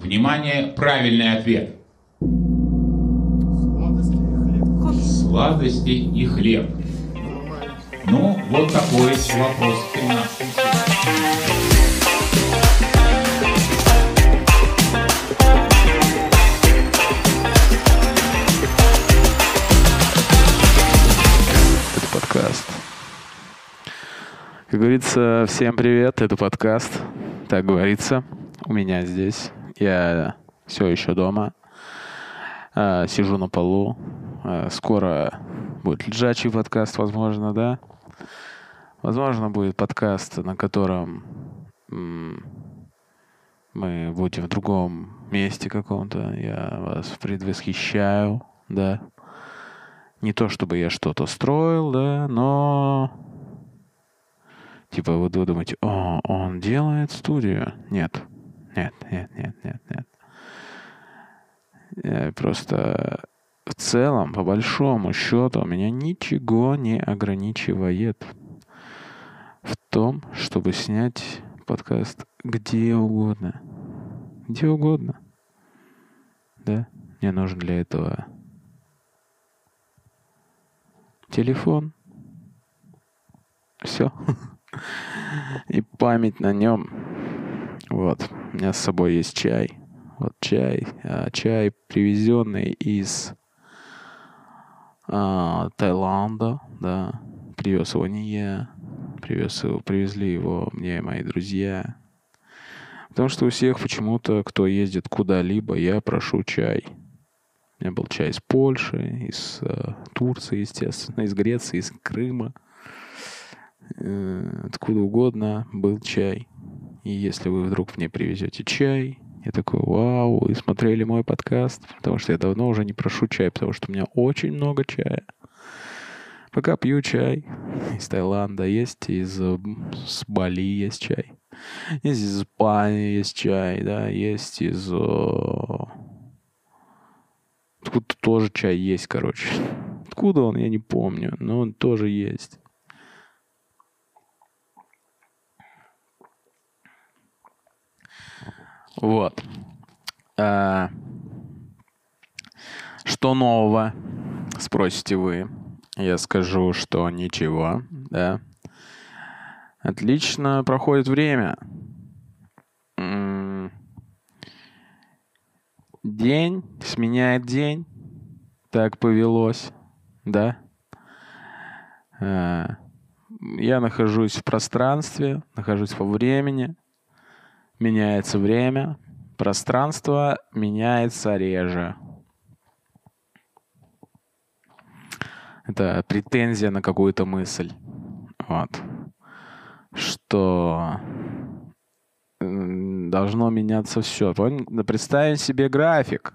Внимание, правильный ответ. Сладости и хлеб. Ну, вот такой вопрос в 13 подкаст. Как говорится, всем привет, это подкаст. Так говорится, у меня здесь. Я все еще дома. А, сижу на полу. А, скоро будет лежачий подкаст, возможно, да? Возможно, будет подкаст, на котором мы будем в другом месте каком-то. Я вас предвосхищаю, да. Не то, чтобы я что-то строил, да, но... Типа, вы думаете, о, он делает студию. Нет, нет, нет, нет, нет, нет. Просто в целом, по большому счету, меня ничего не ограничивает в том, чтобы снять подкаст где угодно. Где угодно. Да? Мне нужен для этого телефон. Все. И память на нем. Вот. Меня с собой есть чай. Вот чай. А, чай, привезенный из а, Таиланда, да. Привез его не я. Привез его, привезли его мне и мои друзья. Потому что у всех почему-то, кто ездит куда-либо, я прошу чай. У меня был чай из Польши, из э, Турции, естественно, из Греции, из Крыма. Э, откуда угодно был чай. И если вы вдруг мне привезете чай, я такой, вау, вы смотрели мой подкаст, потому что я давно уже не прошу чай, потому что у меня очень много чая. Пока пью чай из Таиланда, есть из с Бали есть чай. Есть из Испании есть чай, да, есть из Откуда тоже чай есть, короче. Откуда он, я не помню, но он тоже есть. Вот. А, что нового? Спросите вы. Я скажу, что ничего, да. Отлично проходит время. День сменяет день. Так повелось, да? А, я нахожусь в пространстве, нахожусь во времени. Меняется время, пространство меняется реже. Это претензия на какую-то мысль. Вот. Что должно меняться все. Представим себе график.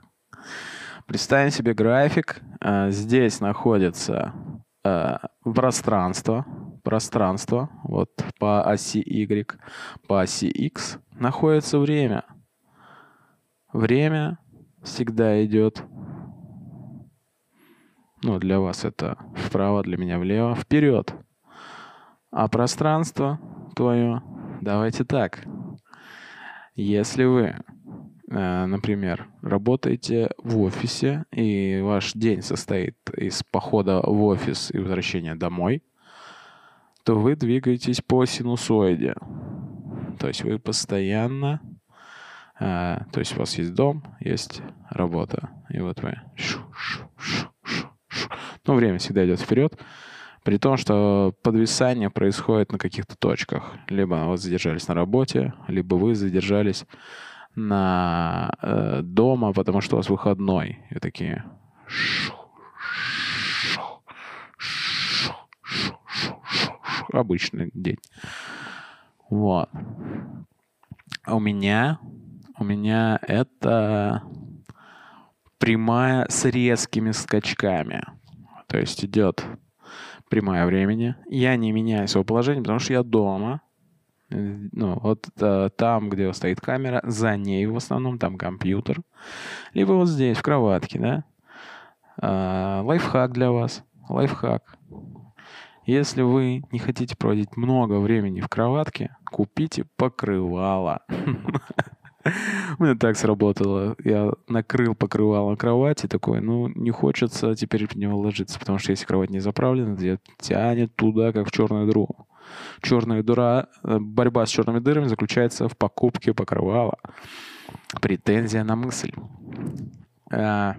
Представим себе график. А, здесь находится а, пространство. Пространство. Вот по оси Y, по оси X находится время. Время всегда идет ну, для вас это вправо, для меня влево, вперед. А пространство твое, давайте так, если вы, э, например, работаете в офисе, и ваш день состоит из похода в офис и возвращения домой, то вы двигаетесь по синусоиде. То есть вы постоянно... Э, то есть у вас есть дом, есть работа. И вот вы... Ну, время всегда идет вперед. При том, что подвисание происходит на каких-то точках. Либо вы задержались на работе, либо вы задержались на э, дома, потому что у вас выходной. И такие... Обычный день. Вот. А у меня, у меня это прямая с резкими скачками. То есть идет прямая времени. Я не меняю свое положение, потому что я дома. Ну, вот э, там, где стоит камера, за ней в основном, там компьютер. Либо вот здесь, в кроватке, да. Э, лайфхак для вас. Лайфхак. Если вы не хотите проводить много времени в кроватке, купите покрывало. У меня так сработало. Я накрыл покрывало кровати такой, ну, не хочется теперь в него ложиться, потому что если кровать не заправлена, то тянет туда, как в черную дыру. Черная дыра, э, борьба с черными дырами заключается в покупке покрывала. Претензия на мысль. А,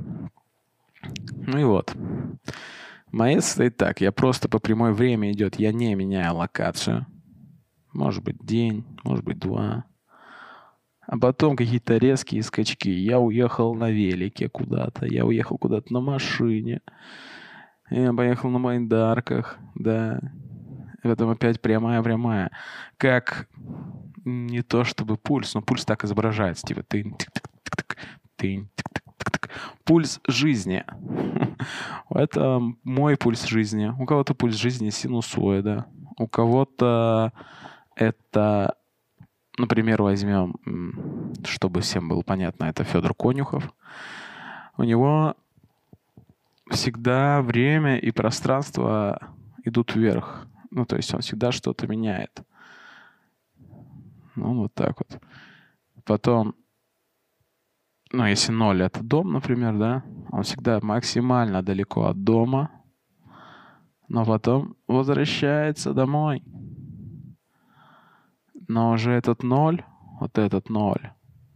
ну и вот. Моя стоит так. Я просто по прямой время идет. Я не меняю локацию. Может быть, день, может быть, два. А потом какие-то резкие скачки. Я уехал на велике куда-то. Я уехал куда-то на машине. Я поехал на майндарках, да. И потом опять прямая-прямая. Как не то чтобы пульс, но пульс так изображается. Типа ты тынь, пульс жизни. Это мой пульс жизни. У кого-то пульс жизни синусоида. У кого-то это, например, возьмем, чтобы всем было понятно, это Федор Конюхов. У него всегда время и пространство идут вверх. Ну, то есть он всегда что-то меняет. Ну, вот так вот. Потом ну, если ноль это дом, например, да, он всегда максимально далеко от дома, но потом возвращается домой. Но уже этот ноль, вот этот ноль,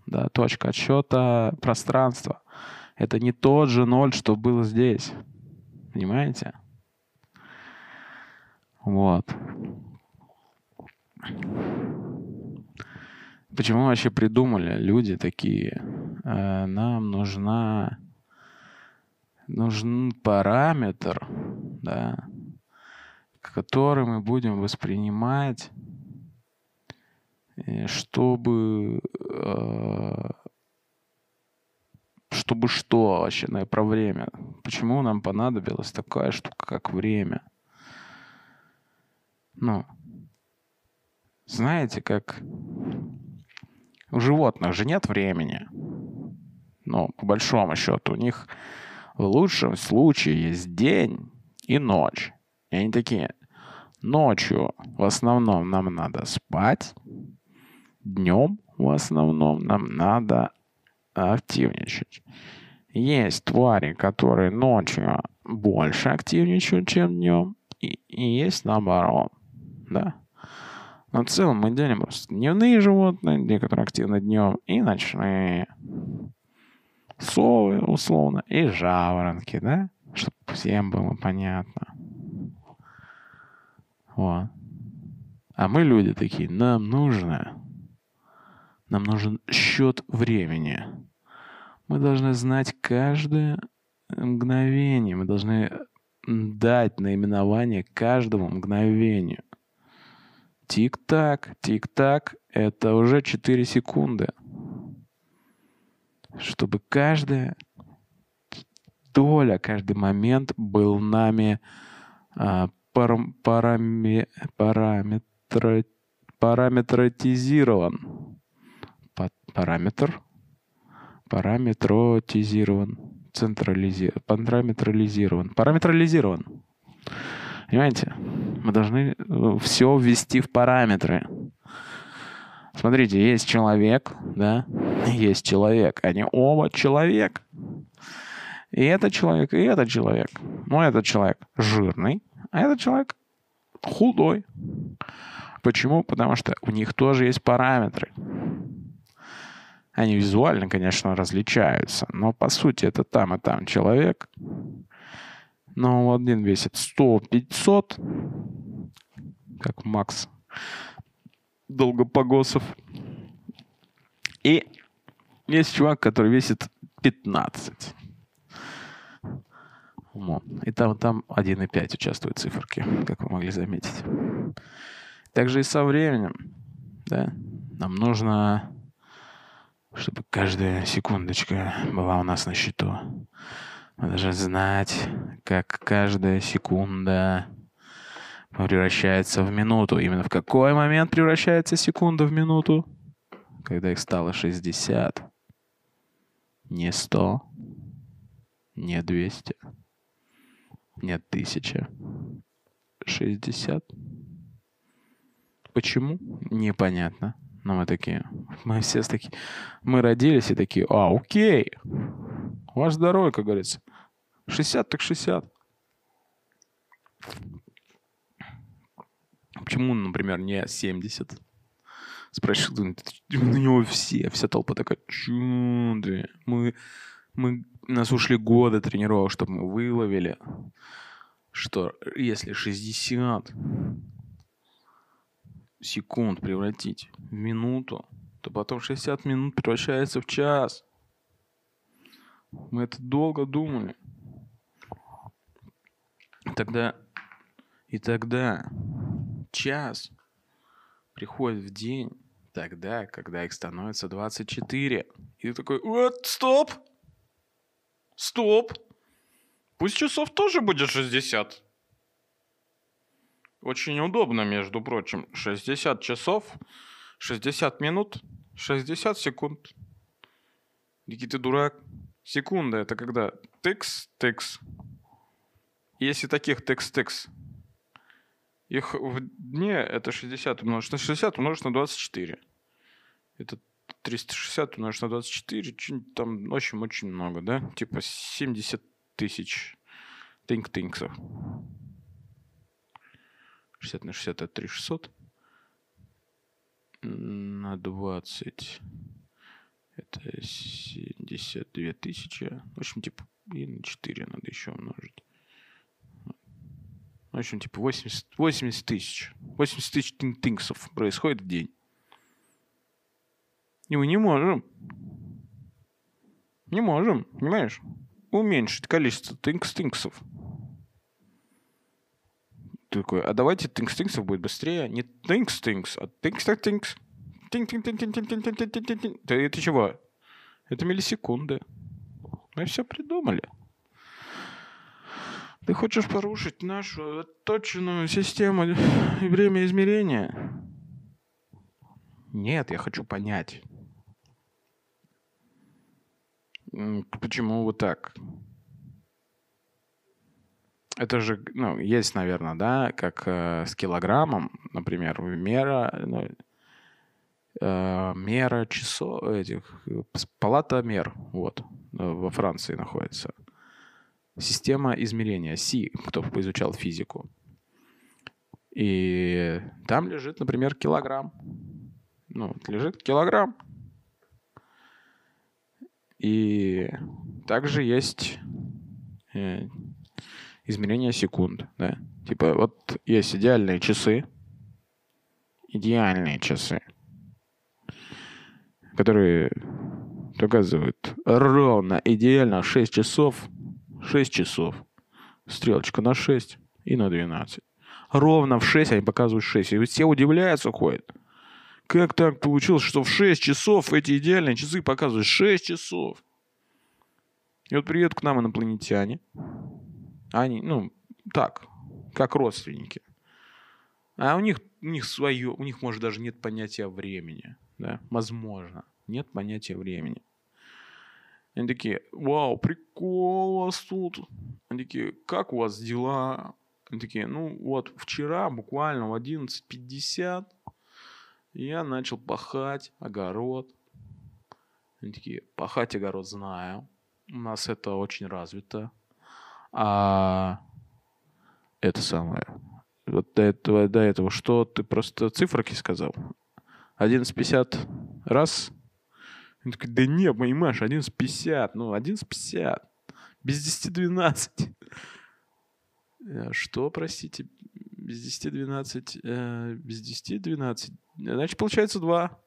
да, точка отсчета пространства, это не тот же ноль, что было здесь. Понимаете? Вот. Почему вообще придумали люди такие? Э, нам нужна нужен параметр, да, который мы будем воспринимать, чтобы э, чтобы что вообще на про время? Почему нам понадобилась такая штука, как время? Ну, знаете, как у животных же нет времени. Ну, по большому счету, у них в лучшем случае есть день и ночь. И они такие, ночью в основном нам надо спать, днем в основном нам надо активничать. Есть твари, которые ночью больше активничают, чем днем, и, и есть наоборот, да. Но в целом мы делим просто дневные животные, те, которые активны днем, и ночные. Совы, условно, и жаворонки, да? Чтобы всем было понятно. Вот. А мы люди такие, нам нужно, нам нужен счет времени. Мы должны знать каждое мгновение, мы должны дать наименование каждому мгновению. Тик-так, тик-так, это уже 4 секунды. Чтобы каждая доля, каждый момент был нами а, парам, парами, параметр, параметратизирован. параметр? Параметротизирован. Централизирован. Параметрализирован. Параметрализирован. Понимаете? Мы должны э, все ввести в параметры. Смотрите, есть человек, да, есть человек. Они оба человек. И этот человек, и этот человек. Но этот человек жирный, а этот человек худой. Почему? Потому что у них тоже есть параметры. Они визуально, конечно, различаются, но по сути это там и там человек. Но один весит 100-500, как Макс Долгопогосов. И есть чувак, который весит 15. И там, там 1,5 участвуют циферки, как вы могли заметить. Также и со временем. Да? Нам нужно, чтобы каждая секундочка была у нас на счету. Надо же знать, как каждая секунда превращается в минуту. Именно в какой момент превращается секунда в минуту? Когда их стало 60. Не 100. Не 200. Не 1000. 60. Почему? Непонятно. Ну, мы такие, мы все такие, мы родились и такие, а, окей, ваш здоровье, как говорится. 60 так 60. Почему, например, не 70? Спрашивают, на него все, вся толпа такая, чуды. Мы, мы, нас ушли годы тренировок, чтобы мы выловили, что если 60 секунд превратить в минуту, то потом 60 минут превращается в час. Мы это долго думали. Тогда и тогда час приходит в день тогда, когда их становится 24. И ты такой, вот, стоп! Стоп! Пусть часов тоже будет 60. Очень удобно, между прочим. 60 часов, 60 минут, 60 секунд. Дикий ты дурак. Секунда это когда тыкс, тыкс. Если таких тыкс-тыкс, их в дне это 60 умножить на 60 умножить на 24. Это 360 умножить на 24, там, в общем, очень много, да? Типа 70 тысяч тинк-тинксов. 60 на 60 это 3600. На 20 это 72 тысячи. В общем, типа, и на 4 надо еще умножить. Ну, в общем, типа 80, 80 тысяч. 80 тысяч тинксов происходит в день. И мы не можем. Не можем, понимаешь? Уменьшить количество тинкс-тинксов. Такой, а давайте тинкс-тинксов будет быстрее. Не тинкс-тинкс, а тинкс-тинкс. Тинк-тинк-тинк-тинк-тинк-тинк-тинк-тинк. Это чего? Это миллисекунды. Мы все придумали. Ты хочешь порушить нашу точную систему время измерения? Нет, я хочу понять. Почему вот так? Это же, ну, есть, наверное, да, как э, с килограммом, например, мера, ну, э, мера часов этих, палата мер, вот, э, во Франции находится. Система измерения, СИ, кто изучал физику. И там лежит, например, килограмм. Ну, лежит килограмм. И также есть э, измерение секунд, да. Типа вот есть идеальные часы, идеальные часы, которые показывают ровно, идеально 6 часов, 6 часов, стрелочка на 6 и на 12. Ровно в 6 они показывают 6. И все удивляются, ходят. Как так получилось, что в 6 часов эти идеальные часы показывают 6 часов? И вот приедут к нам инопланетяне. Они, ну, так, как родственники. А у них, у них свое, у них, может, даже нет понятия времени. Да? Возможно. Нет понятия времени. Они такие, вау, прикол вас тут. Они такие, как у вас дела? Они такие, ну вот вчера буквально в 11.50 я начал пахать огород. Они такие, пахать огород знаю. У нас это очень развито. А это самое. Вот до этого, до этого, что ты просто циферки сказал? 11.50 раз. Он такой, да не, понимаешь, 11.50. Ну, 11.50. Без 10 12. Э, что, простите? Без 10 12. Э, без 10 12. Значит, получается 2.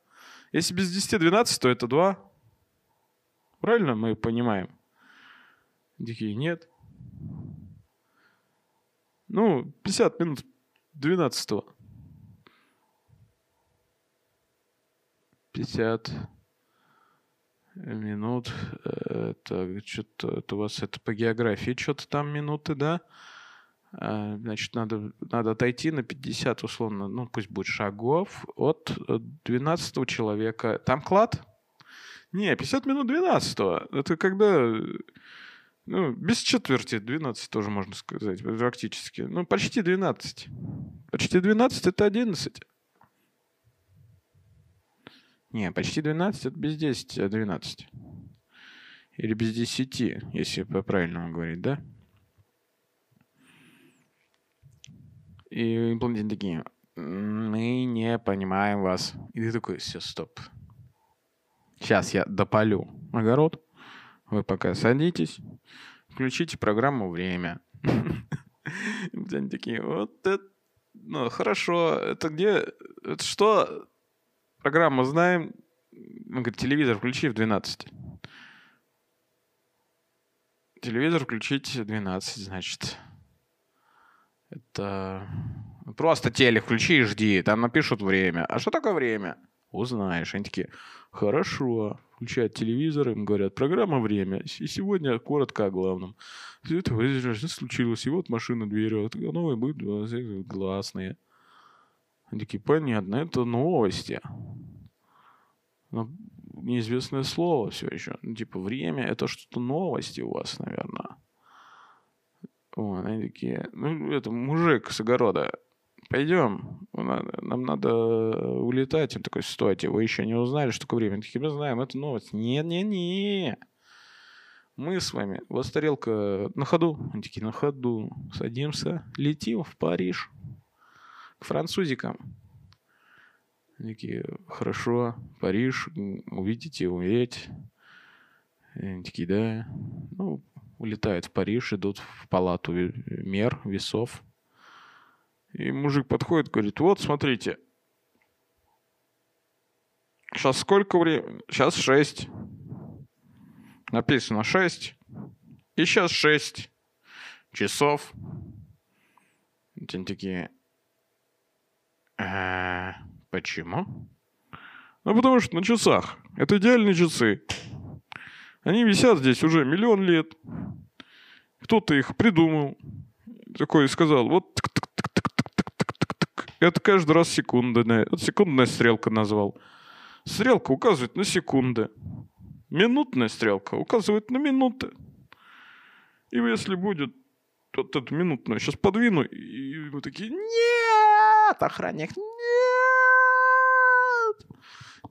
Если без 10 12, то это 2. Правильно мы понимаем? Такие, нет. Ну, 50 минут 12 -го. 50 минут. Это что-то это у вас это по географии что-то там минуты, да? А, значит, надо, надо отойти на 50, условно, ну, пусть будет шагов от 12 человека. Там клад? Не, 50 минут 12 -го. Это когда ну, без четверти 12 тоже можно сказать, практически. Ну, почти 12. Почти 12 это 11. Не, почти 12, это без 10, а 12. Или без 10, если по-правильному говорить, да? И инопланетяне такие, мы не понимаем вас. И ты такой, все, стоп. Сейчас я допалю огород. Вы пока садитесь, включите программу «Время». Они такие, вот это, ну, хорошо, это где, это что? Программу знаем. Он говорит, телевизор включи в 12. Телевизор включить в 12, значит. Это просто телек включи и жди, там напишут время. А что такое время? Узнаешь. Они такие, хорошо. Включают телевизор, им говорят, программа «Время». И сегодня коротко о главном. Это случилось, и вот машина дверь, вот новые будут гласные. Они такие, понятно, это новости. Но неизвестное слово все еще. Ну, типа, время — это что-то новости у вас, наверное. Вот, они такие, ну, это мужик с огорода, пойдем, нам надо улетать. Он такой, стойте, вы еще не узнали, что такое время? Они такие, мы знаем, это новость. Не-не-не. Мы с вами, у вас тарелка на ходу? Они такие, на ходу. Садимся, летим в Париж французикам. Они такие, хорошо, Париж, увидите, умереть. Они такие, да. Ну, улетают в Париж, идут в палату мер, весов. И мужик подходит, говорит, вот, смотрите. Сейчас сколько времени? Сейчас шесть. Написано шесть. И сейчас шесть часов. Они такие, почему? Ну, потому что на часах. Это идеальные часы. Они висят здесь уже миллион лет. Кто-то их придумал. Такой сказал, вот это каждый раз секундная. Это секундная стрелка назвал. Стрелка указывает на секунды. Минутная стрелка указывает на минуты. И если будет вот эту минутную сейчас подвину, и мы такие, нет, охранник, нет,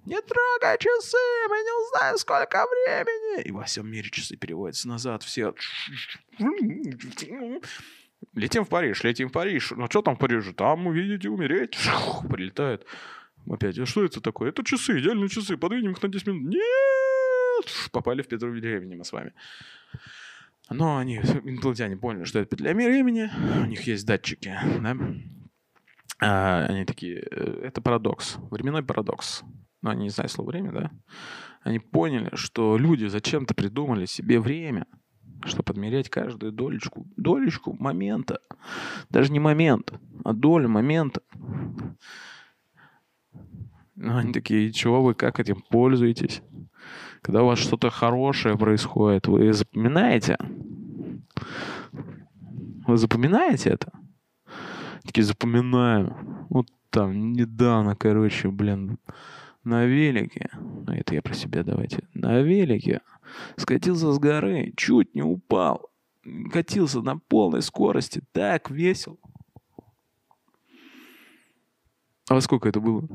не трогай часы, мы не узнаем, сколько времени. И во всем мире часы переводятся назад, все Летим в Париж, летим в Париж. Ну, что там в Париже? Там увидите умереть. Шух, прилетает. Опять, а что это такое? Это часы, идеальные часы. Подвинем их на 10 минут. Нет! Попали в петлю времени мы с вами. Но они, инопланетяне, поняли, что это петля времени. У них есть датчики, да? А, они такие, э, это парадокс, временной парадокс. Но они не знают слово время, да? Они поняли, что люди зачем-то придумали себе время – чтобы подмерять каждую долечку, долечку момента. Даже не момент, а долю момента. Ну, они такие, чего вы, как этим пользуетесь? Когда у вас что-то хорошее происходит, вы запоминаете? Вы запоминаете это? Такие, запоминаю. Вот там недавно, короче, блин, на велике, ну это я про себя давайте, на велике скатился с горы, чуть не упал, катился на полной скорости, так весел. А во сколько это было?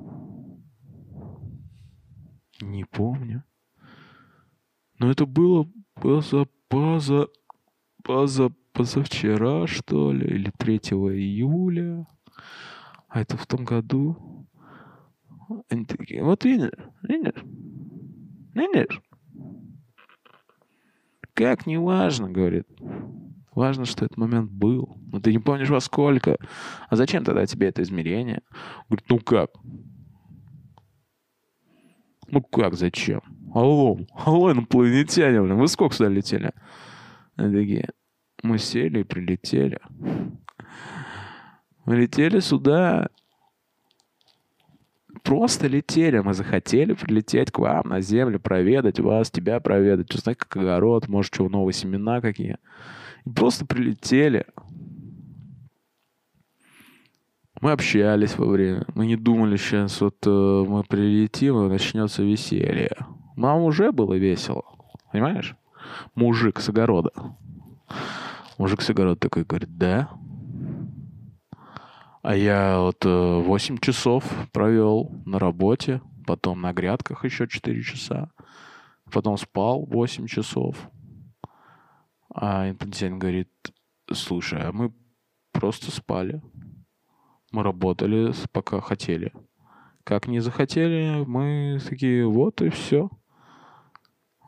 Не помню. Но это было поза, поза, поза, позавчера, что ли, или 3 июля. А это в том году. Они такие, вот видишь, видишь, видишь. Как не важно, говорит. Важно, что этот момент был. Но ты не помнишь во сколько. А зачем тогда тебе это измерение? Говорит, ну как? Ну как, зачем? Алло, алло, инопланетяне, блин, вы сколько сюда летели? Они такие, мы сели и прилетели. Мы летели сюда, просто летели. Мы захотели прилететь к вам на землю, проведать вас, тебя проведать, узнать, как огород, может, что новые семена какие. И просто прилетели. Мы общались во время. Мы не думали сейчас, вот э, мы прилетим, и начнется веселье. Нам уже было весело. Понимаешь? Мужик с огорода. Мужик с огорода такой говорит, да, а я вот 8 э, часов провел на работе, потом на грядках еще 4 часа, потом спал 8 часов. А инопланетянин говорит, слушай, а мы просто спали. Мы работали, пока хотели. Как не захотели, мы такие, вот и все.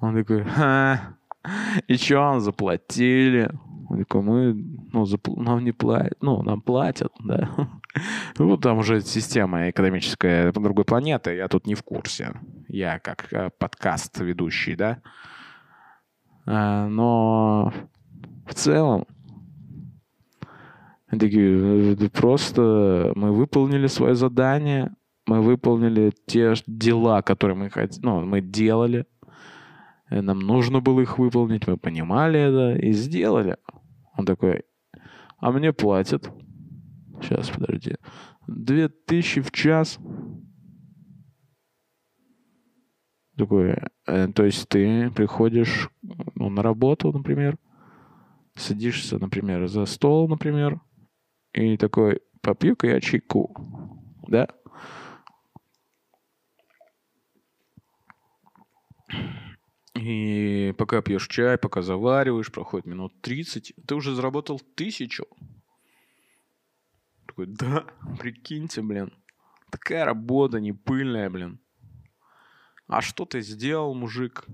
Он такой, Ха, и что заплатили? Он такой, мы, ну, запл- нам не платят, ну, нам платят, да. Ну, там уже система экономическая другой планеты, я тут не в курсе. Я как э, подкаст ведущий, да. А, но в целом, такие, «Э, просто мы выполнили свое задание, мы выполнили те дела, которые мы хотели, ну, мы делали. Нам нужно было их выполнить, мы понимали это и сделали. Он такой, а мне платят. Сейчас, подожди. Две тысячи в час. Такой, э, то есть ты приходишь ну, на работу, например, садишься, например, за стол, например, и такой, попью-ка я чайку, да? И пока пьешь чай, пока завариваешь, проходит минут 30, ты уже заработал тысячу. Такой, да, прикиньте, блин. Такая работа не пыльная, блин. А что ты сделал, мужик?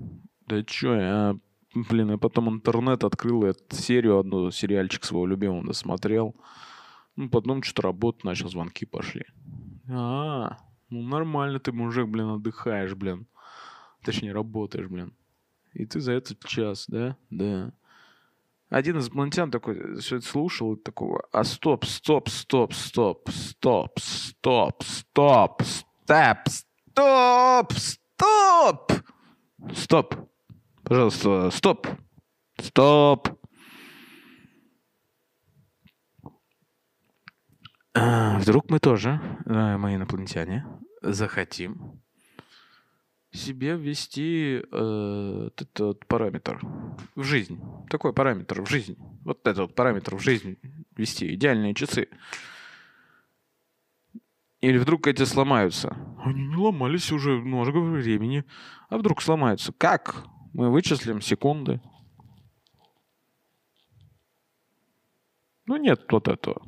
Да чё, я, блин, я потом интернет открыл, я серию одну, сериальчик своего любимого досмотрел. Ну, потом что-то работать начал, звонки пошли. А, ну нормально ты, мужик, блин, отдыхаешь, блин. Точнее, работаешь, блин. И ты за этот час, да? Да. Один из инопланетян такой все это слушал такого, а стоп, стоп, стоп, стоп, стоп, стоп, стоп, стоп, стоп, стоп, стоп, пожалуйста, стоп, стоп. А, Вдруг мы тоже, э, мы инопланетяне, захотим себе ввести э, этот параметр в жизнь. Такой параметр в жизнь. Вот этот параметр в жизнь ввести. Идеальные часы. Или вдруг эти сломаются. Они не ломались уже много времени. А вдруг сломаются? Как? Мы вычислим секунды. Ну нет вот этого.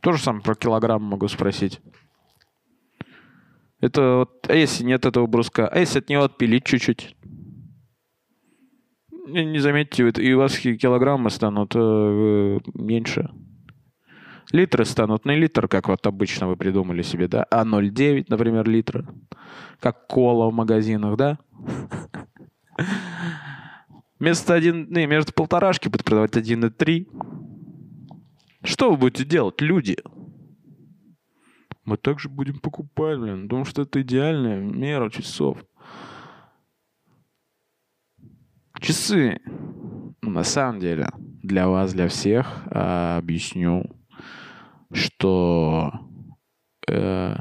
То же самое про килограмм могу спросить. Это вот, а если нет этого бруска? А если от него отпилить чуть-чуть? Не, вы, и у вас килограммы станут э, меньше. Литры станут не литр, как вот обычно вы придумали себе, да, а 0,9, например, литра. Как кола в магазинах, да? Вместо один, не, вместо полторашки будет продавать 1,3. Что вы будете делать, люди? Мы также будем покупать, блин, потому что это идеальная мера часов. Часы, ну, на самом деле, для вас, для всех, а, объясню, что э,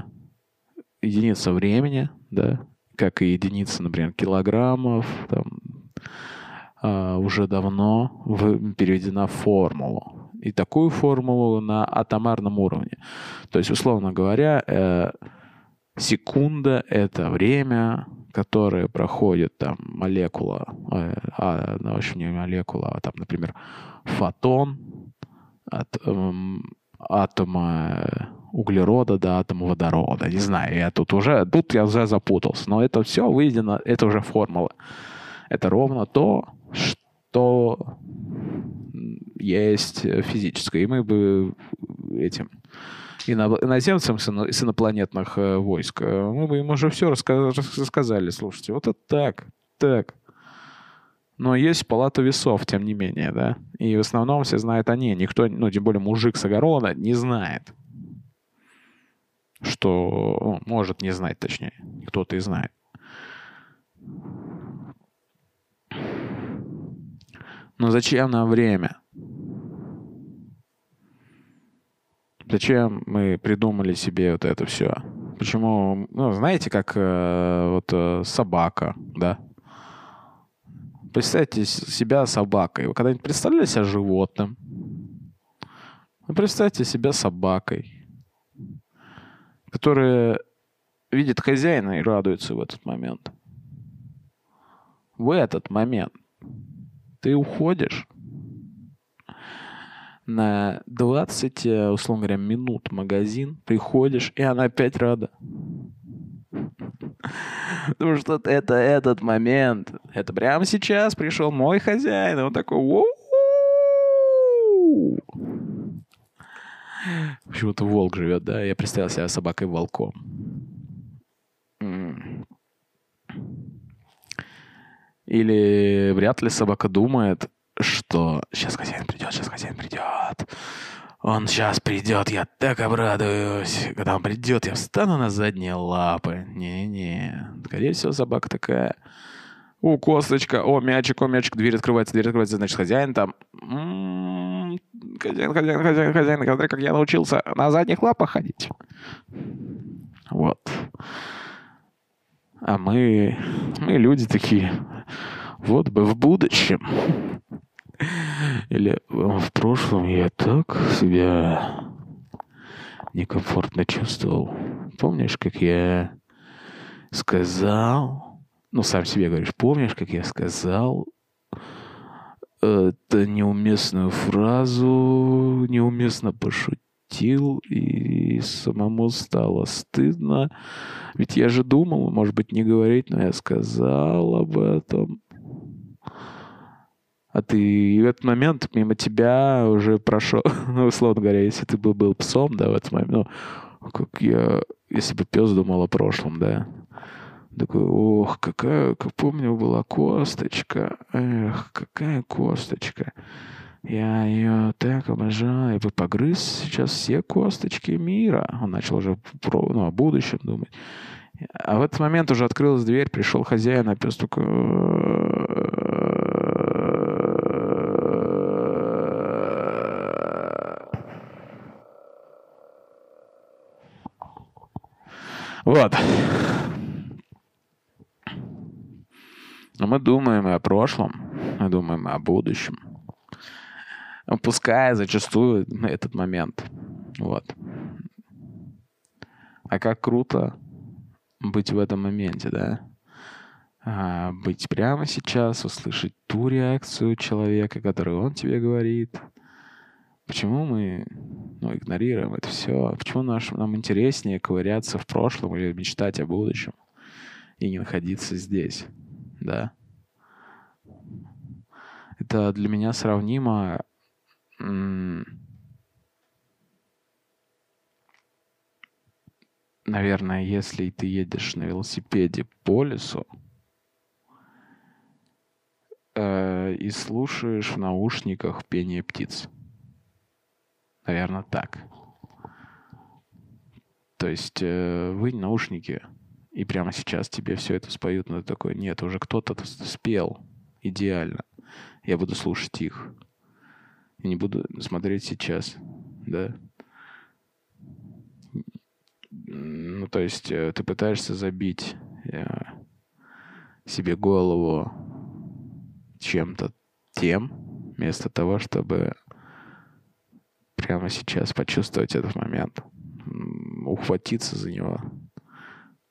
единица времени, да, как и единица, например, килограммов, там, а, уже давно переведена в формулу. И такую формулу на атомарном уровне. То есть, условно говоря, э, секунда — это время, которое проходит там молекула, э, а, ну, в общем, не молекула, а там, например, фотон от эм, атома углерода до атома водорода. Не знаю, я тут уже, тут я уже запутался. Но это все выведено, это уже формула. Это ровно то, что есть физическое. И мы бы этим иноземцам с ино- с инопланетных э, войск, э, мы бы им уже все рассказали. Слушайте, вот это так, так. Но есть палата весов, тем не менее, да. И в основном все знают они. Никто, ну, тем более мужик с огорода не знает. Что, ну, может не знать, точнее. Кто-то и знает. Но зачем нам время? Зачем мы придумали себе вот это все? Почему, ну, знаете, как э, вот э, собака, да? Представьте себя собакой. Вы когда-нибудь представляли себя животным? Ну, представьте себя собакой, которая видит хозяина и радуется в этот момент. В этот момент ты уходишь на 20, э, условно говоря, минут магазин, приходишь, и она опять рада. Потому что это этот момент. Это прямо сейчас пришел мой хозяин, и он такой, Почему-то волк живет, да? Я представил себя собакой-волком. Или вряд ли собака думает, что сейчас хозяин придет, сейчас хозяин придет. Он сейчас придет, я так обрадуюсь. Когда он придет, я встану на задние лапы. Не-не. Скорее всего, собака такая. О, косточка, о, мячик, о, мячик, дверь открывается, дверь открывается, значит, хозяин там. М-м-м, хозяин, хозяин, хозяин, хозяин, смотри, как я научился на задних лапах ходить. Вот. А мы, мы люди такие, вот бы в будущем. Или в прошлом я так себя некомфортно чувствовал. Помнишь, как я сказал, ну, сам себе говоришь, помнишь, как я сказал это неуместную фразу, неуместно пошутил, и самому стало стыдно. Ведь я же думал, может быть, не говорить, но я сказал об этом а ты в этот момент мимо тебя уже прошел, ну, условно говоря, если ты бы был псом, да, в этот момент, ну, как я, если бы пес думал о прошлом, да, такой, ох, какая, как помню, была косточка, эх, какая косточка. Я ее так обожаю, я бы погрыз сейчас все косточки мира. Он начал уже про, ну, о будущем думать. А в этот момент уже открылась дверь, пришел хозяин, а пес такой... Вот. Но мы думаем и о прошлом, мы думаем и о будущем. Упуская зачастую этот момент. Вот. А как круто быть в этом моменте, да? А, быть прямо сейчас, услышать ту реакцию человека, которую он тебе говорит. Почему мы ну, игнорируем это все. Почему наш, нам интереснее ковыряться в прошлом или мечтать о будущем и не находиться здесь, да? Это для меня сравнимо наверное, если ты едешь на велосипеде по лесу э, и слушаешь в наушниках пение птиц. Наверное, так. То есть э, вы наушники, и прямо сейчас тебе все это споют, но ты такой, нет, уже кто-то спел идеально. Я буду слушать их. Не буду смотреть сейчас, да. Ну, то есть э, ты пытаешься забить э, себе голову чем-то тем, вместо того, чтобы прямо сейчас почувствовать этот момент, ухватиться за него,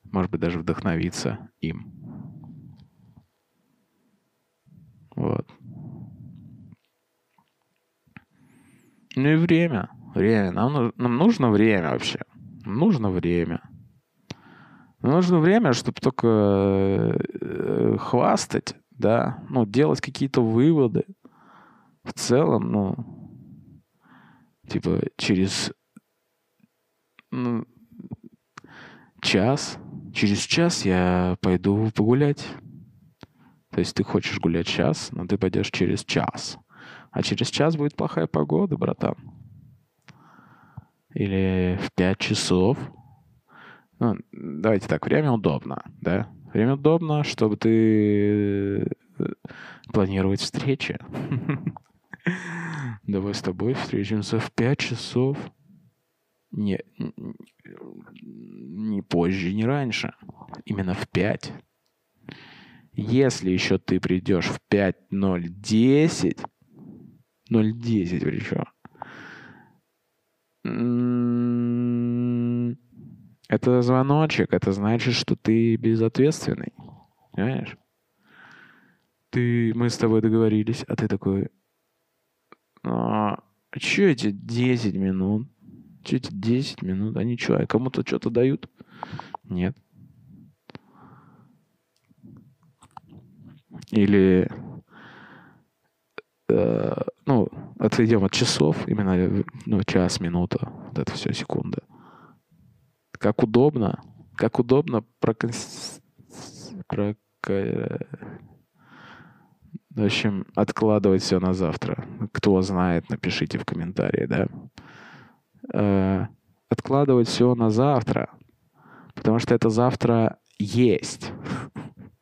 может быть, даже вдохновиться им. Вот. Ну и время. Время. Нам, нам нужно время вообще. нужно время. Нам нужно время, чтобы только э, хвастать, да, ну, делать какие-то выводы. В целом, ну, Типа через ну, час, через час я пойду погулять. То есть ты хочешь гулять час, но ты пойдешь через час. А через час будет плохая погода, братан. Или в пять часов. Ну, давайте так, время удобно, да? Время удобно, чтобы ты э, планировать встречи. Давай с тобой встретимся в пять часов. Не, не позже, не раньше. Именно в пять. Если еще ты придешь в 5.010, 0.10 причем, Это звоночек, это значит, что ты безответственный. Понимаешь? Ты, мы с тобой договорились, а ты такой, а, что эти 10 минут? Что эти 10 минут? Они что, а кому-то что-то дают? Нет. Или э, ну, отойдем от часов, именно ну, час, минута, вот это все, секунда. Как удобно, как удобно проконс... Прок... В общем, откладывать все на завтра. Кто знает, напишите в комментарии, да. Э, откладывать все на завтра, потому что это завтра есть.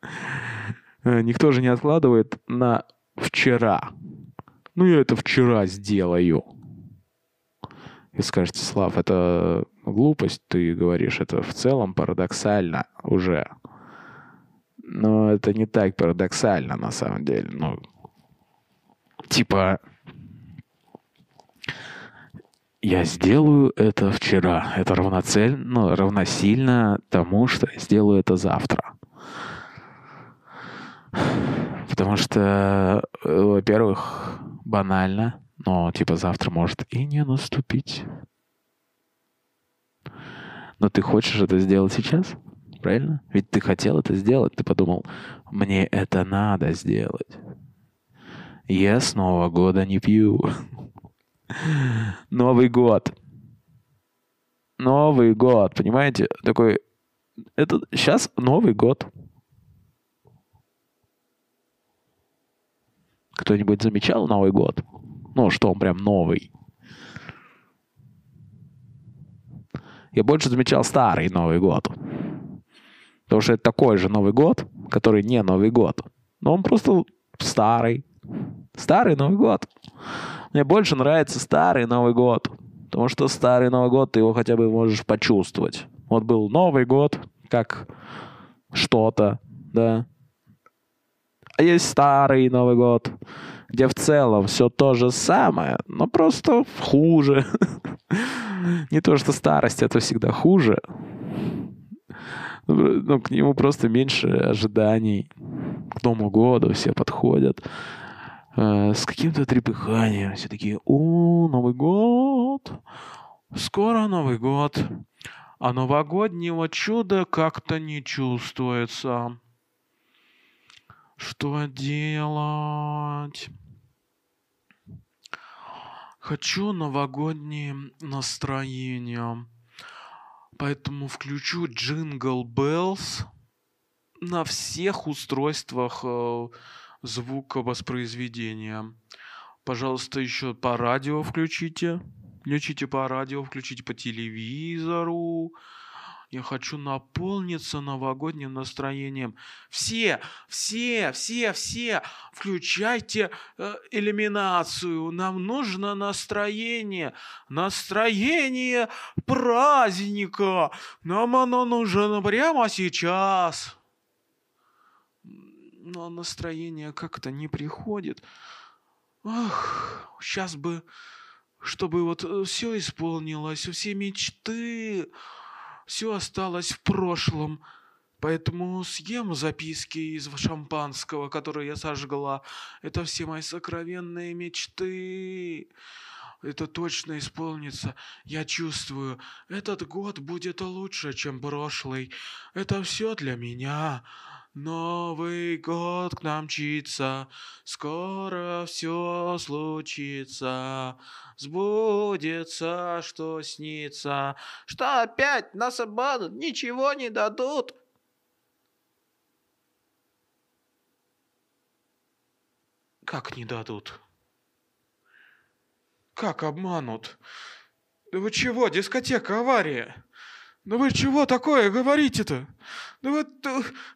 Никто же не откладывает на вчера. Ну, я это вчера сделаю. И скажете, Слав, это глупость, ты говоришь, это в целом парадоксально уже. Но это не так парадоксально на самом деле. Ну, типа, я сделаю это вчера. Это равноцельно, ну, равносильно тому, что я сделаю это завтра. Потому что, э, во-первых, банально, но типа завтра может и не наступить. Но ты хочешь это сделать сейчас? Правильно? Ведь ты хотел это сделать. Ты подумал, мне это надо сделать. Я с Нового года не пью. Новый год. Новый год, понимаете? Такой, это сейчас Новый год. Кто-нибудь замечал Новый год? Ну, что он прям новый. Я больше замечал старый Новый год. Потому что это такой же Новый год, который не Новый год. Но он просто старый. Старый Новый год. Мне больше нравится старый Новый год. Потому что старый Новый год ты его хотя бы можешь почувствовать. Вот был Новый год, как что-то, да. А есть старый Новый год, где в целом все то же самое, но просто хуже. Не то, что старость это всегда хуже. Ну, к нему просто меньше ожиданий. К Новому году все подходят э, с каким-то трепыханием. Все такие, о, Новый год, скоро Новый год. А новогоднего чуда как-то не чувствуется. Что делать? Хочу новогоднее настроение. Поэтому включу Jingle Bells на всех устройствах э, звуковоспроизведения. Пожалуйста, еще по радио включите. Включите по радио, включите по телевизору. Я хочу наполниться новогодним настроением. Все, все, все, все, включайте э, иллюминацию. Нам нужно настроение. Настроение праздника. Нам оно нужно прямо сейчас. Но настроение как-то не приходит. Ах, сейчас бы, чтобы вот э, все исполнилось, все мечты все осталось в прошлом. Поэтому съем записки из шампанского, которые я сожгла. Это все мои сокровенные мечты. Это точно исполнится. Я чувствую, этот год будет лучше, чем прошлый. Это все для меня. Новый год к нам мчится, скоро все случится, сбудется, что снится, что опять нас обманут, ничего не дадут. Как не дадут? Как обманут? Да вы чего, дискотека, авария? Да вы чего такое говорите-то? Да вот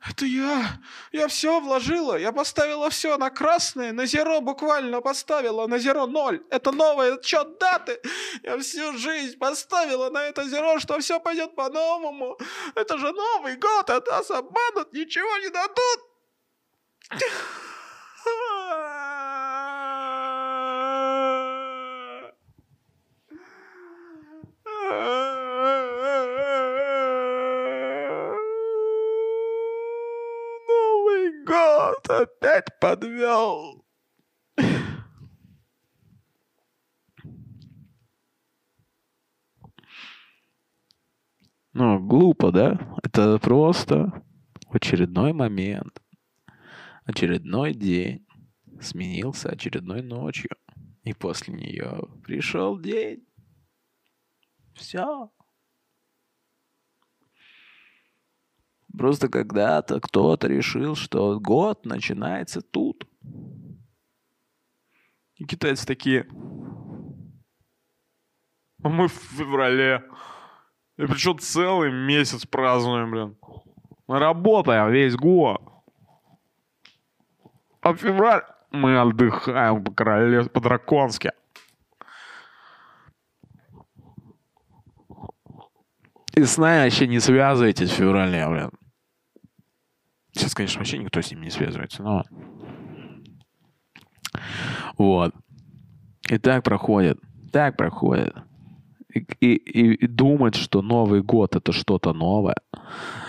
это я, я все вложила, я поставила все на красное, на зеро буквально поставила, на зеро ноль. Это новый отчет даты. Я всю жизнь поставила на это зеро, что все пойдет по-новому. Это же Новый год, а нас обманут, ничего не дадут. опять подвел. Ну, глупо, да? Это просто очередной момент, очередной день сменился очередной ночью, и после нее пришел день. Все. Просто когда-то кто-то решил, что год начинается тут. И китайцы такие, а мы в феврале. И причем целый месяц празднуем, блин. Мы работаем весь год. А февраль мы отдыхаем по королевству, по-драконски. И с нами вообще не связывайтесь в феврале, блин. Сейчас, конечно, вообще никто с ним не связывается, но... Вот. И так проходит. Так проходит. И, и, и думать, что Новый год это что-то новое,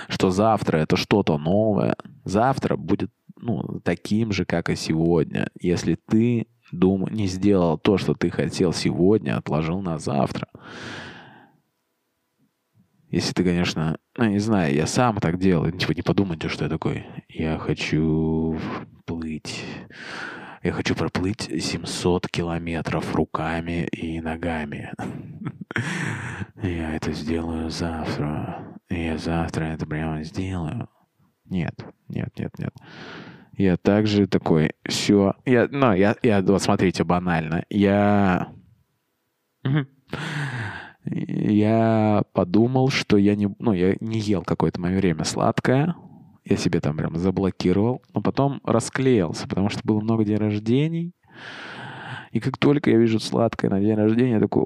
что завтра это что-то новое, завтра будет ну, таким же, как и сегодня. Если ты дум... не сделал то, что ты хотел сегодня, отложил на завтра. Если ты, конечно, ну, не знаю, я сам так делаю. Типа, не подумайте, что я такой, я хочу плыть. Я хочу проплыть 700 километров руками и ногами. Я это сделаю завтра. Я завтра это прямо сделаю. Нет, нет, нет, нет. Я также такой, все. Я, ну, я, я, вот смотрите, банально. Я я подумал, что я не, ну, я не ел какое-то мое время сладкое. Я себе там прям заблокировал. Но потом расклеился, потому что было много дней рождений. И как только я вижу сладкое на день рождения, я такой,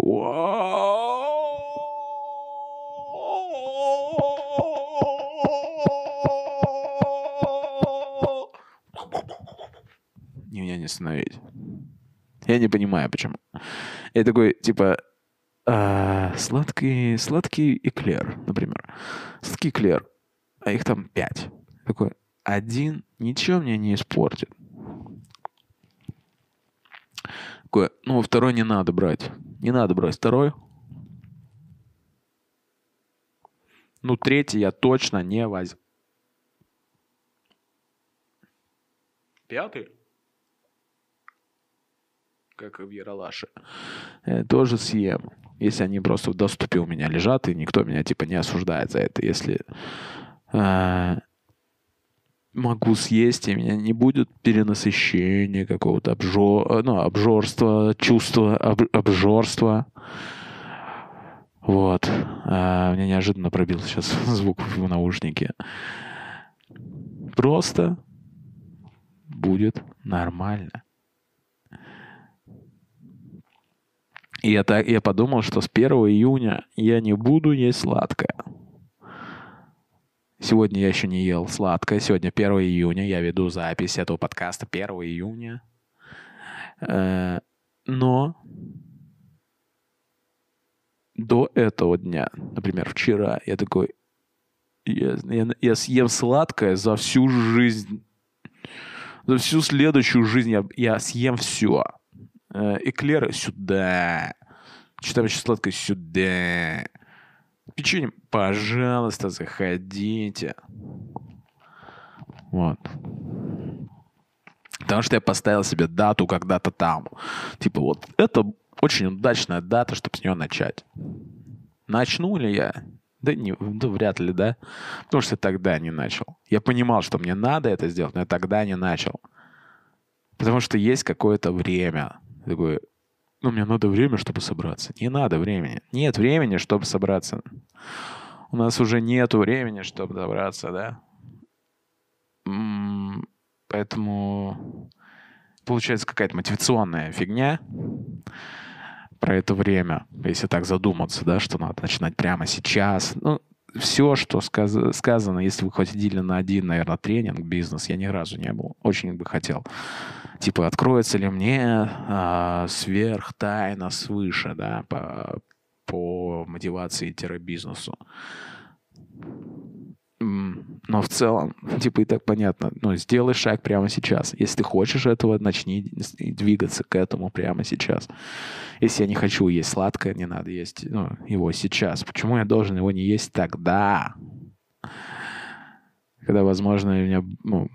меня не остановить. Я не понимаю, почему. Я такой, типа, а, сладкий, сладкий эклер, например. Сладкий эклер, а их там пять. Такой, один ничего мне не испортит. Такой, ну, второй не надо брать. Не надо брать второй. Ну, третий я точно не возьму. Пятый? Как и в Яралаше. Я тоже съем если они просто в доступе у меня лежат, и никто меня типа не осуждает за это. Если э, могу съесть, и меня не будет перенасыщения какого-то обжор, ну, обжорства, чувства об, обжорства. Вот. А, мне неожиданно пробился сейчас звук в наушнике. Просто будет нормально. И я, так, я подумал, что с 1 июня я не буду есть сладкое. Сегодня я еще не ел сладкое. Сегодня 1 июня. Я веду запись этого подкаста 1 июня. Э, но до этого дня, например, вчера, я такой, я, я, я съем сладкое за всю жизнь. За всю следующую жизнь я, я съем все. Э, эклеры сюда. Что там еще сладкое? Сюда. Печенье, пожалуйста, заходите. Вот. Потому что я поставил себе дату когда-то там. Типа вот это очень удачная дата, чтобы с нее начать. Начну ли я? Да, не, да вряд ли, да? Потому что тогда не начал. Я понимал, что мне надо это сделать, но я тогда не начал. Потому что есть какое-то время. Такой, ну, мне надо время, чтобы собраться. Не надо времени. Нет времени, чтобы собраться. У нас уже нет времени, чтобы собраться, да? Поэтому получается какая-то мотивационная фигня про это время, если так задуматься, да, что надо начинать прямо сейчас. Ну, все, что сказ- сказано, если вы ходили на один, наверное, тренинг, бизнес, я ни разу не был. Очень бы хотел типа, откроется ли мне а, сверх тайна свыше, да, по, по мотивации-бизнесу. Но в целом, типа, и так понятно. Ну, сделай шаг прямо сейчас. Если ты хочешь этого, начни двигаться к этому прямо сейчас. Если я не хочу есть сладкое, не надо есть ну, его сейчас. Почему я должен его не есть тогда? Когда, возможно, у меня ну,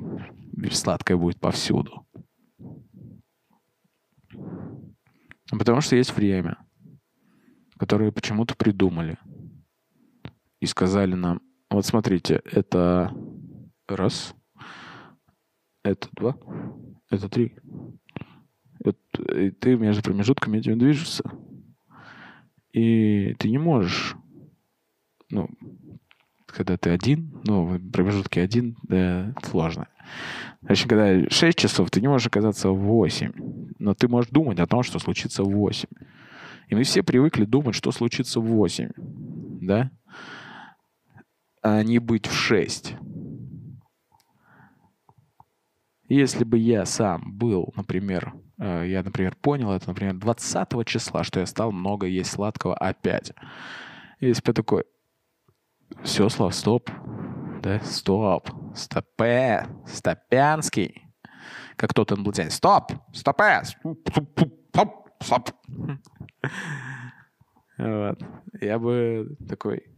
сладкое будет повсюду. Потому что есть время, которое почему-то придумали. И сказали нам, вот смотрите, это раз, это два, это три. Это, и ты между промежутками этим движешься. И ты не можешь, ну, когда ты один, ну, в промежутке один, да, сложно. Значит, когда 6 часов, ты не можешь оказаться в 8. Но ты можешь думать о том, что случится в 8. И мы все привыкли думать, что случится в 8. Да? А не быть в 6. Если бы я сам был, например, э, я, например, понял это, например, 20 числа, что я стал много есть сладкого опять. Если бы я такой, все, Слав, стоп, да, стоп, стопе, стопянский, как тот англичанин, стоп, стопе, стоп, стоп. Вот. Я бы такой,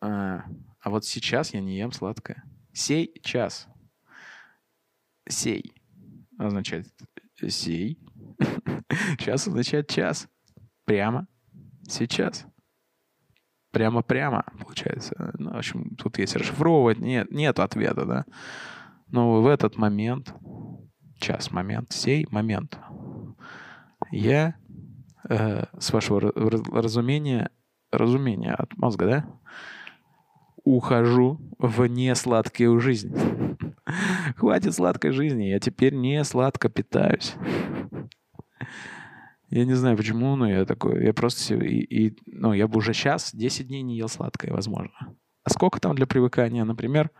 а, а вот сейчас я не ем сладкое. Сей час. Сей означает сей. Час означает час. Прямо сейчас. Прямо-прямо, получается. Ну, в общем, тут есть расшифровывать, нет, нет ответа, да. Но в этот момент, час, момент, сей момент, я, э, с вашего разумения, разумения от мозга, да, ухожу в несладкую жизнь. Хватит сладкой жизни, я теперь не сладко питаюсь. Я не знаю почему, но я такой, я просто, и, и, ну, я бы уже сейчас 10 дней не ел сладкое, возможно. А сколько там для привыкания? Например,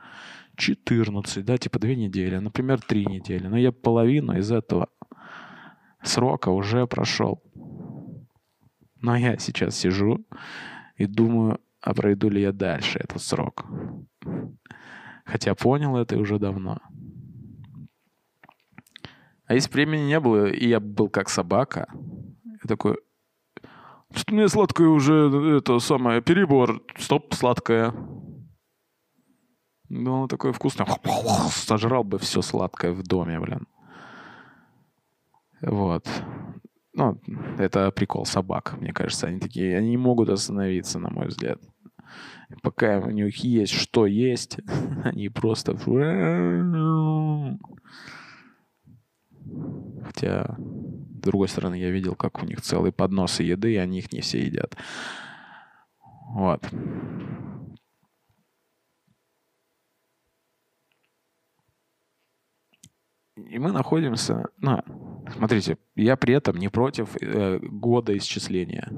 14, да, типа 2 недели, например, 3 недели. Но я половину из этого срока уже прошел. Но я сейчас сижу и думаю, а пройду ли я дальше этот срок. Хотя понял это уже давно. А если времени не было, и я был как собака, я такой, что мне сладкое уже, это самое, перебор, стоп, сладкое. Ну, оно такое вкусное. Сожрал бы все сладкое в доме, блин. Вот. Ну, это прикол собак, мне кажется. Они такие, они не могут остановиться, на мой взгляд. Пока у них есть что есть, они просто... Хотя, с другой стороны, я видел, как у них целые подносы еды, и они их не все едят. Вот. И мы находимся... Ну, смотрите, я при этом не против э, года исчисления.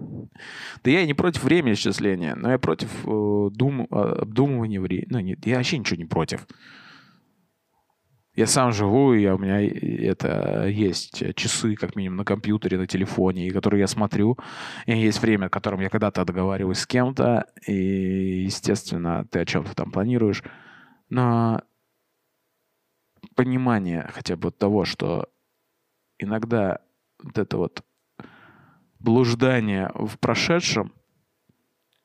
Да я и не против времени исчисления, но я против э, дум, э, обдумывания времени. Ну, нет, я вообще ничего не против. Я сам живу, и у меня это есть часы, как минимум, на компьютере, на телефоне, которые я смотрю. И есть время, в котором я когда-то договариваюсь с кем-то, и, естественно, ты о чем-то там планируешь. Но понимание хотя бы того, что иногда вот это вот блуждание в прошедшем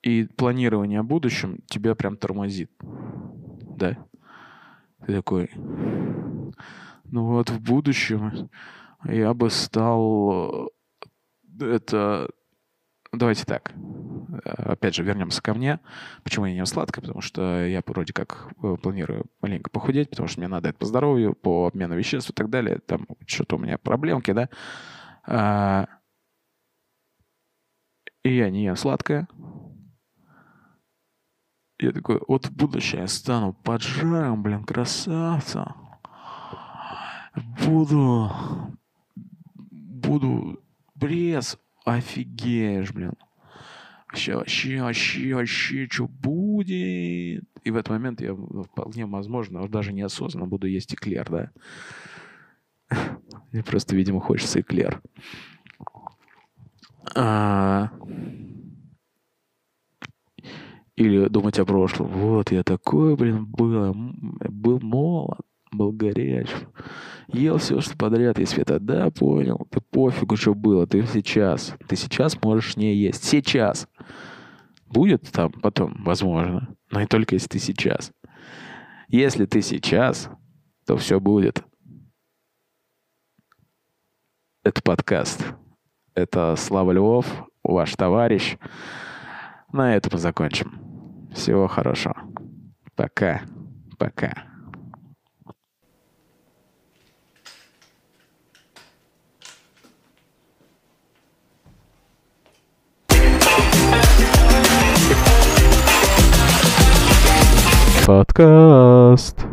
и планирование о будущем тебя прям тормозит. Да? Ты такой, ну вот в будущем я бы стал э, это давайте так. Э, опять же, вернемся ко мне. Почему я не ем сладкое? Потому что я вроде как э, планирую маленько похудеть, потому что мне надо это по здоровью, по обмену веществ и так далее. Там что-то у меня проблемки, да. А, и я не ем сладкое. Я такой, вот в будущее я стану поджаром, блин, красавца. Буду, буду пресс офигеешь, блин. Вообще, вообще, вообще, вообще, что будет? И в этот момент я вполне возможно, даже неосознанно буду есть эклер, да. Мне просто, видимо, хочется эклер. А... Или думать о прошлом. Вот я такой, блин, был, был молод, был горяч. Ел все, что подряд. И Света, да, понял. Ты пофигу, что было. Ты сейчас. Ты сейчас можешь не есть. Сейчас. Будет там потом, возможно. Но и только если ты сейчас. Если ты сейчас, то все будет. Это подкаст. Это Слава Львов, ваш товарищ. На этом закончим. Всего хорошего. Пока. Пока. Подкаст.